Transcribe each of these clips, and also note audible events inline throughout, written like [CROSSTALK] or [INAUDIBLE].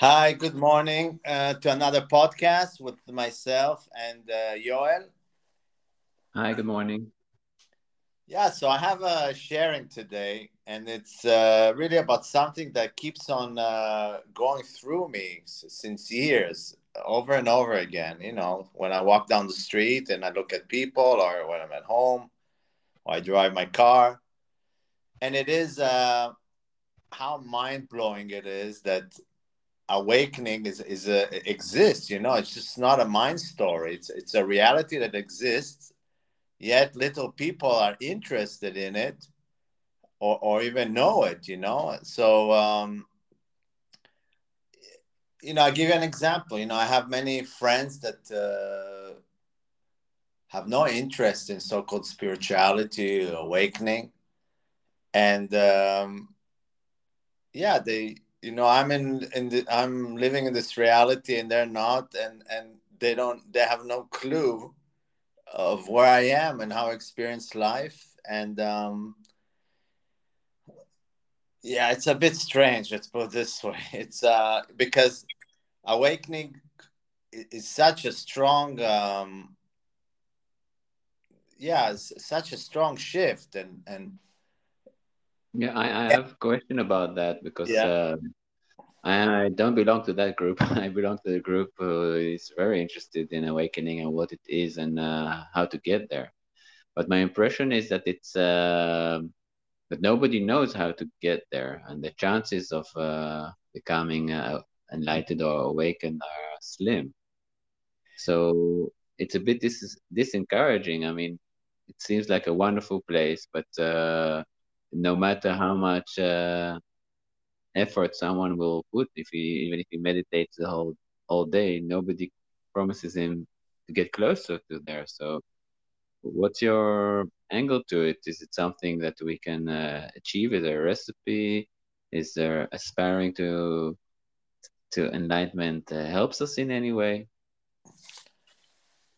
Hi, good morning uh, to another podcast with myself and uh, Yoel. Hi, good morning. Yeah, so I have a sharing today, and it's uh, really about something that keeps on uh, going through me since years, over and over again. You know, when I walk down the street and I look at people, or when I'm at home, or I drive my car, and it is uh, how mind blowing it is that awakening is is a exists. You know, it's just not a mind story. It's it's a reality that exists yet little people are interested in it or, or even know it you know so um, you know i'll give you an example you know i have many friends that uh, have no interest in so-called spirituality awakening and um, yeah they you know i'm in in the i'm living in this reality and they're not and and they don't they have no clue of where I am and how I experience life. And um, yeah, it's a bit strange. Let's put it this [LAUGHS] way. It's uh, because awakening is such a strong, um, yeah, such a strong shift. And and yeah, I, I have a question about that because yeah. Uh, I don't belong to that group. [LAUGHS] I belong to the group who is very interested in awakening and what it is and uh, how to get there. But my impression is that it's uh, that nobody knows how to get there, and the chances of uh, becoming uh, enlightened or awakened are slim. So it's a bit dis- disencouraging. I mean, it seems like a wonderful place, but uh, no matter how much uh, effort someone will put if he even if he meditates the whole all day nobody promises him to get closer to there. So what's your angle to it? Is it something that we can uh, achieve? Is there a recipe? Is there aspiring to to enlightenment uh, helps us in any way?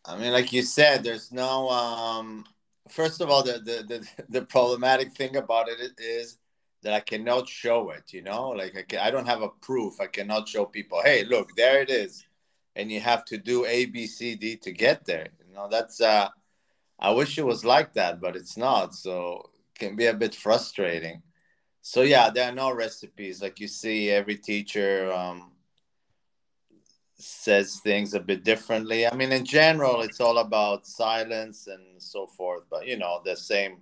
I mean like you said there's no um first of all the the the, [LAUGHS] the problematic thing about it is that I cannot show it, you know, like I, can, I don't have a proof. I cannot show people, hey, look, there it is. And you have to do A, B, C, D to get there. You know, that's, uh, I wish it was like that, but it's not. So it can be a bit frustrating. So yeah, there are no recipes. Like you see, every teacher um, says things a bit differently. I mean, in general, it's all about silence and so forth. But you know, the same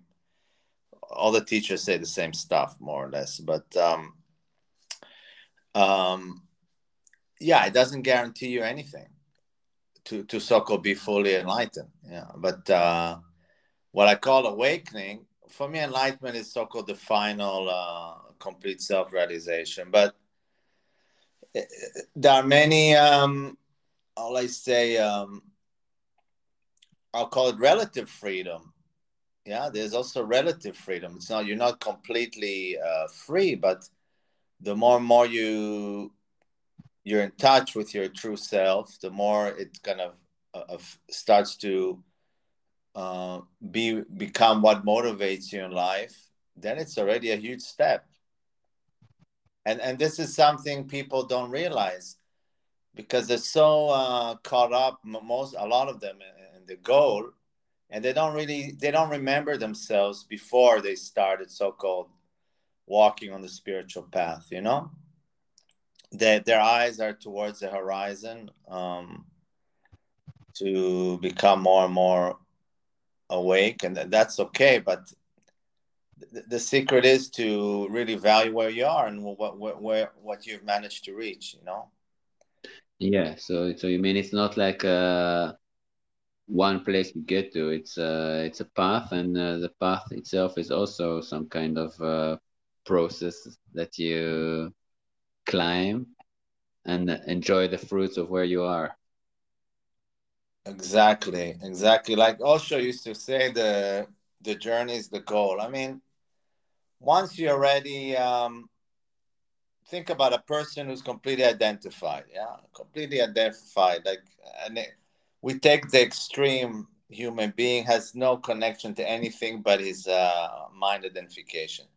all the teachers say the same stuff more or less but um, um, yeah it doesn't guarantee you anything to to so-called be fully enlightened yeah but uh, what i call awakening for me enlightenment is so-called the final uh, complete self-realization but eh, there are many um, all i say um, i'll call it relative freedom. Yeah there's also relative freedom. It's not you're not completely uh, free but the more and more you you're in touch with your true self the more it kind of, uh, starts to uh, be become what motivates you in life then it's already a huge step and and this is something people don't realize because they're so uh, caught up most a lot of them in, the goal and they don't really they don't remember themselves before they started so-called walking on the spiritual path you know? They, their eyes are towards the horizon um, to become more and more awake and that's okay but the, the secret is to really value where you are and what, what where what you've managed to reach you know yeah so so you mean it's not like uh one place we get to. It's uh, it's a path, and uh, the path itself is also some kind of uh, process that you climb and enjoy the fruits of where you are. Exactly, exactly. Like Osho used to say, the the journey is the goal. I mean, once you already um, think about a person who's completely identified, yeah, completely identified, like and. It, we take the extreme human being has no connection to anything but his uh, mind identification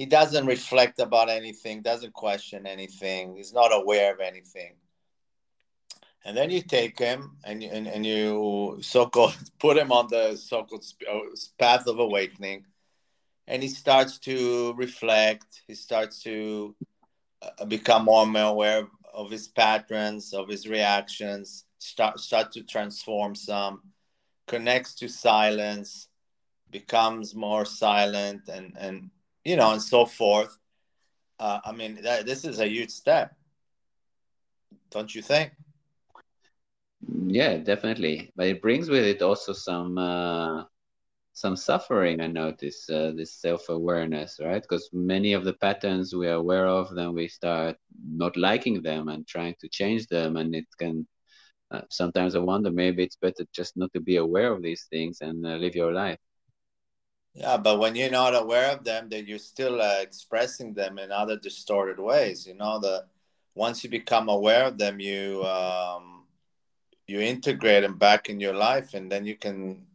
he doesn't reflect about anything, doesn't question anything, he's not aware of anything. And then you take him and, and, and you so-called [LAUGHS] put him on the so-called uh, path of awakening, and he starts to reflect. He starts to uh, become more aware of his patterns, of his reactions. Start start to transform some, connects to silence, becomes more silent, and and you know, and so forth. Uh, I mean, that, this is a huge step, don't you think? Yeah, definitely. But it brings with it also some uh, some suffering. I notice uh, this self awareness, right? Because many of the patterns we are aware of, then we start not liking them and trying to change them, and it can. Uh, sometimes I wonder maybe it's better just not to be aware of these things and uh, live your life. Yeah, but when you're not aware of them, then you're still uh, expressing them in other distorted ways. You know, the once you become aware of them, you um, you integrate them back in your life, and then you can,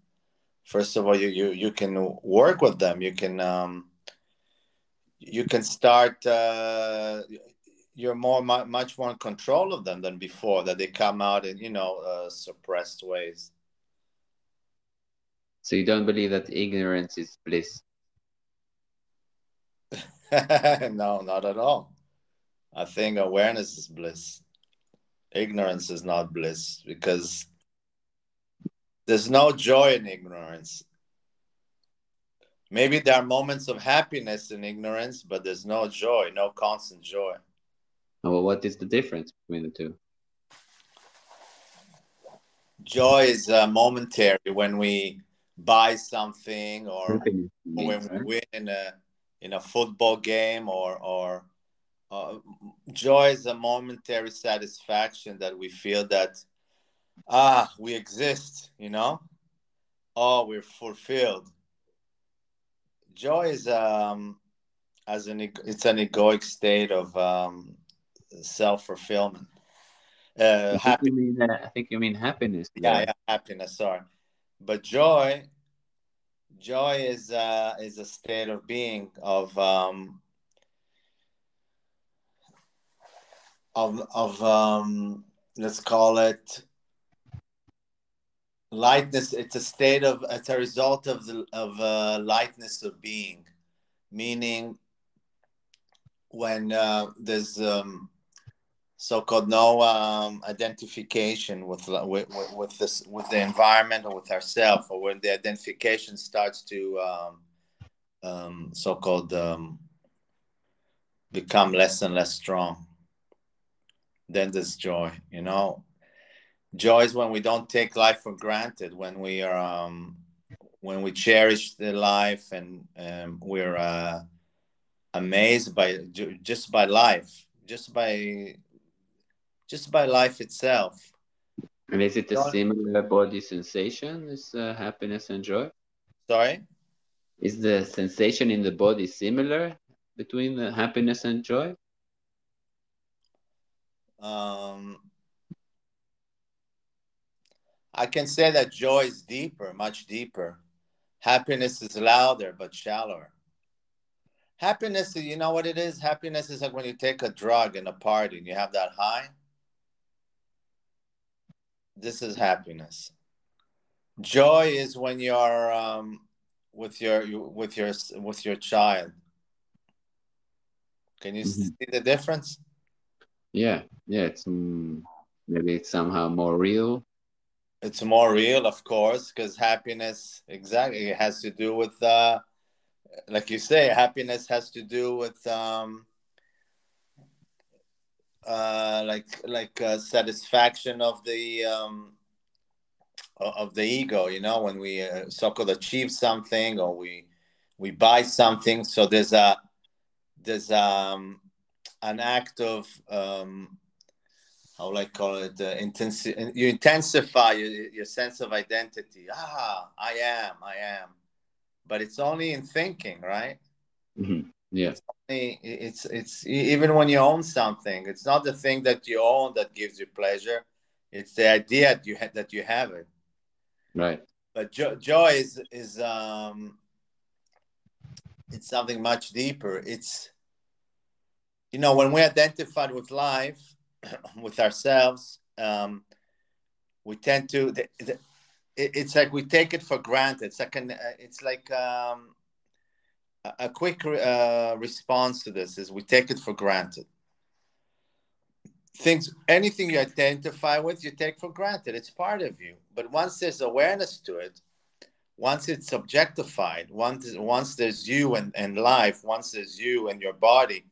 first of all, you you you can work with them. You can um, you can start. Uh, you're more much more in control of them than before. That they come out in you know uh, suppressed ways. So you don't believe that ignorance is bliss? [LAUGHS] no, not at all. I think awareness is bliss. Ignorance is not bliss because there's no joy in ignorance. Maybe there are moments of happiness in ignorance, but there's no joy, no constant joy. Well, what is the difference between the two? Joy is uh, momentary when we buy something or when we win in a in a football game or or uh, joy is a momentary satisfaction that we feel that ah we exist you know? Oh we're fulfilled. Joy is um as an it's an egoic state of um self-fulfillment. Uh, I, think mean, uh, I think you mean happiness yeah, yeah happiness sorry. But joy joy is uh, is a state of being of um, of of um, let's call it lightness it's a state of it's a result of the of uh, lightness of being meaning when uh, there's um, so-called no um, identification with, with with this with the environment or with ourselves, or when the identification starts to um, um, so-called um, become less and less strong. Then there's joy. You know, joy is when we don't take life for granted. When we are um, when we cherish the life and um, we're uh, amazed by just by life, just by just by life itself. And is it a similar body sensation, this uh, happiness and joy? Sorry? Is the sensation in the body similar between the happiness and joy? Um, I can say that joy is deeper, much deeper. Happiness is louder, but shallower. Happiness, you know what it is? Happiness is like when you take a drug in a party and you have that high this is happiness. Joy is when you're um, with your with your with your child. Can you mm-hmm. see the difference? Yeah, yeah. It's um, maybe it's somehow more real. It's more real, of course, because happiness exactly it has to do with, uh, like you say, happiness has to do with um, uh, like like uh, satisfaction of the um, of the ego. You know, when we uh, so-called achieve something or we we buy something. So there's a there's um, an act of um, how would I call it? Uh, intensi- you intensify your, your sense of identity. Ah, I am, I am. But it's only in thinking, right? Mm-hmm. Yeah. It's, only, it's it's even when you own something, it's not the thing that you own that gives you pleasure. It's the idea that you ha- that you have it. Right. But jo- joy is is um it's something much deeper. It's you know when we identified with life, [CLEARS THROAT] with ourselves, um, we tend to. The, the, it's like we take it for granted. It's like an, it's like um, a quick uh, response to this is we take it for granted. Things, anything you identify with, you take for granted. It's part of you. But once there's awareness to it, once it's objectified, once once there's you and, and life, once there's you and your body,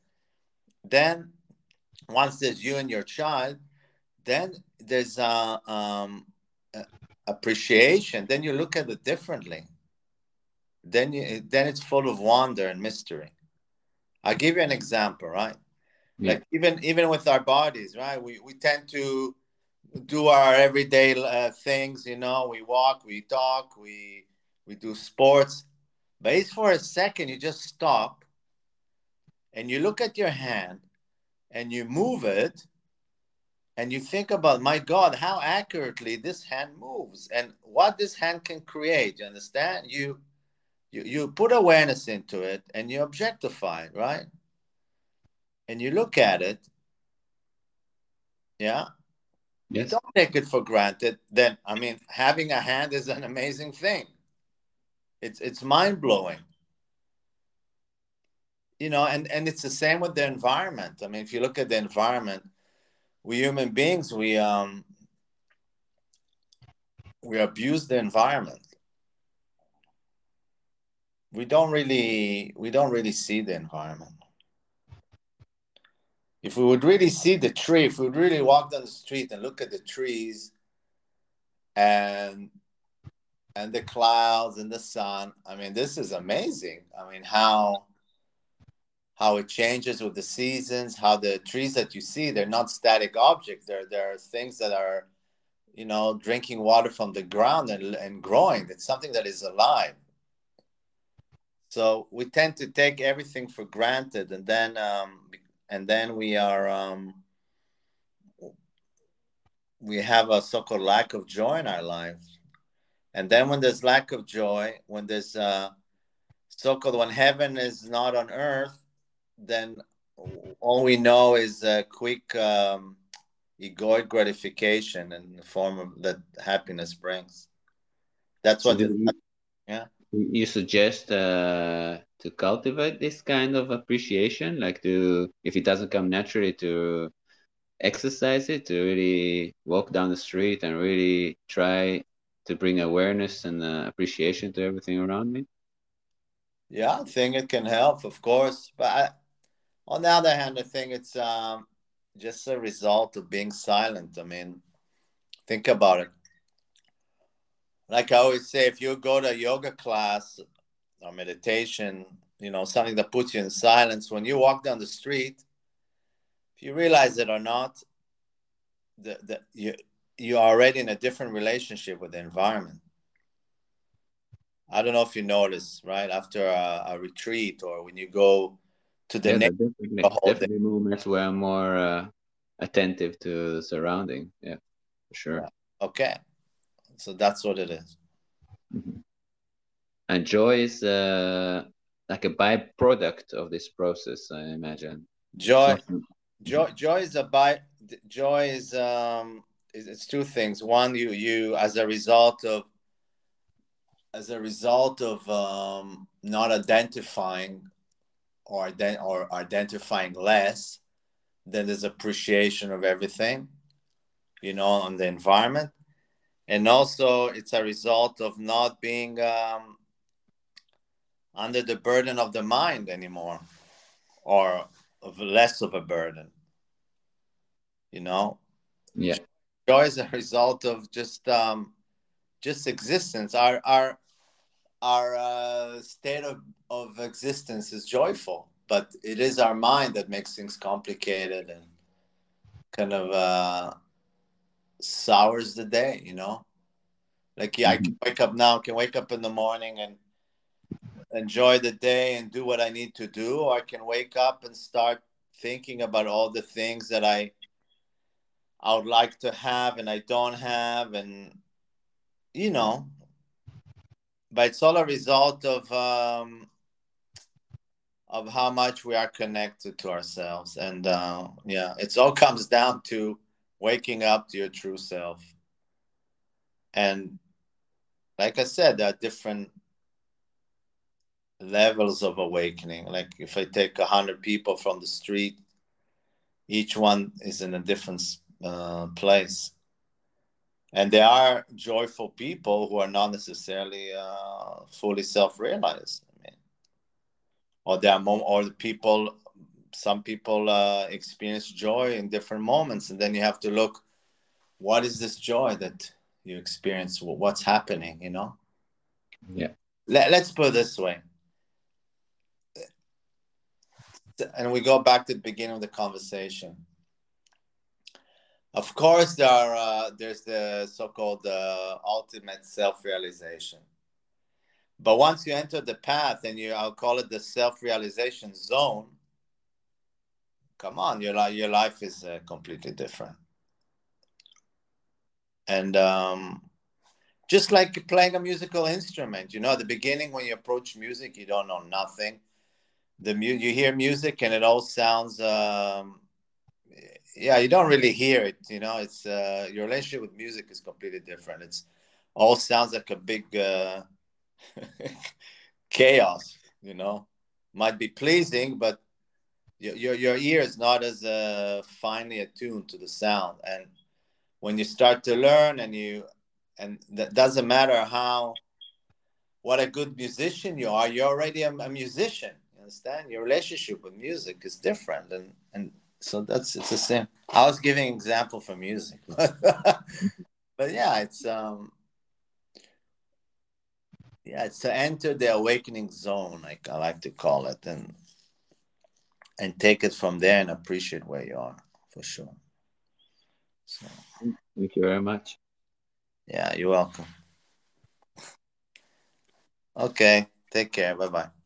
then once there's you and your child, then there's a, um, appreciation. Then you look at it differently. Then you then it's full of wonder and mystery. I'll give you an example, right? Yeah. Like even even with our bodies, right? We we tend to do our everyday uh, things. You know, we walk, we talk, we we do sports. But it's for a second, you just stop and you look at your hand and you move it and you think about, my God, how accurately this hand moves and what this hand can create. You understand? You you, you put awareness into it and you objectify it, right? And you look at it. Yeah. Yes. You don't take it for granted. Then, I mean, having a hand is an amazing thing. It's it's mind blowing. You know, and and it's the same with the environment. I mean, if you look at the environment, we human beings we um we abuse the environment. We don't really we don't really see the environment. If we would really see the tree, if we would really walk down the street and look at the trees and and the clouds and the sun. I mean, this is amazing. I mean, how how it changes with the seasons, how the trees that you see, they're not static objects. They're they're things that are, you know, drinking water from the ground and, and growing. It's something that is alive. So we tend to take everything for granted, and then um, and then we are um, we have a so-called lack of joy in our lives and then when there's lack of joy, when there's uh, so-called when heaven is not on earth, then all we know is a quick um, egoic gratification in the form of that happiness brings. That's what. So you, yeah. You suggest uh, to cultivate this kind of appreciation, like to if it doesn't come naturally, to exercise it, to really walk down the street and really try to bring awareness and uh, appreciation to everything around me? Yeah, I think it can help, of course. But I, on the other hand, I think it's um, just a result of being silent. I mean, think about it. Like I always say, if you go to a yoga class or meditation, you know, something that puts you in silence, when you walk down the street, if you realize it or not, the, the, you, you're already in a different relationship with the environment. I don't know if you notice, right? After a, a retreat or when you go to the yeah, next definitely, definitely moments where I'm more uh, attentive to the surrounding. Yeah, for sure. Yeah. Okay, so that's what it is. Mm-hmm. And joy is uh, like a byproduct of this process, I imagine. Joy, joy, joy is a by. Joy is um, it's two things. One, you you as a result of as a result of um, not identifying or ident- or identifying less, then there's appreciation of everything, you know, on the environment, and also it's a result of not being um, under the burden of the mind anymore, or of less of a burden. You know. Yeah joy is a result of just um, just existence. Our our our uh, state of, of existence is joyful, but it is our mind that makes things complicated and kind of uh, sours the day. You know, like yeah, I can wake up now, can wake up in the morning and enjoy the day and do what I need to do, or I can wake up and start thinking about all the things that I I would like to have and I don't have, and you know, but it's all a result of um, of how much we are connected to ourselves. And uh, yeah, it all comes down to waking up to your true self. And like I said, there are different levels of awakening. Like if I take a hundred people from the street, each one is in a different uh, place. And there are joyful people who are not necessarily uh, fully self-realized i mean. Or there are mom- or the people some people uh, experience joy in different moments and then you have to look what is this joy that you experience? What's happening you know? Yeah. Let, let's put it this way. And we go back to the beginning of the conversation of course there are uh, there's the so-called uh, ultimate self-realization but once you enter the path and you, I'll call it the self-realization zone. Come on, your life, your life is uh, completely different. And um, just like playing a musical instrument, you know, at the beginning when you approach music, you don't know nothing. The mu- you hear music and it all sounds, um, yeah, you don't really hear it. You know, it's uh, your relationship with music is completely different. It's all sounds like a big. Uh, [LAUGHS] chaos you know might be pleasing but your, your, your ear is not as uh, finely attuned to the sound and when you start to learn and you and that doesn't matter how what a good musician you are you're already a, a musician you understand your relationship with music is different and and so that's it's the same. I was giving example for music. [LAUGHS] But yeah it's um yeah it's to enter the awakening zone like i like to call it and and take it from there and appreciate where you are for sure. So. Thank you very much. Yeah you're welcome. Okay take care. Bye bye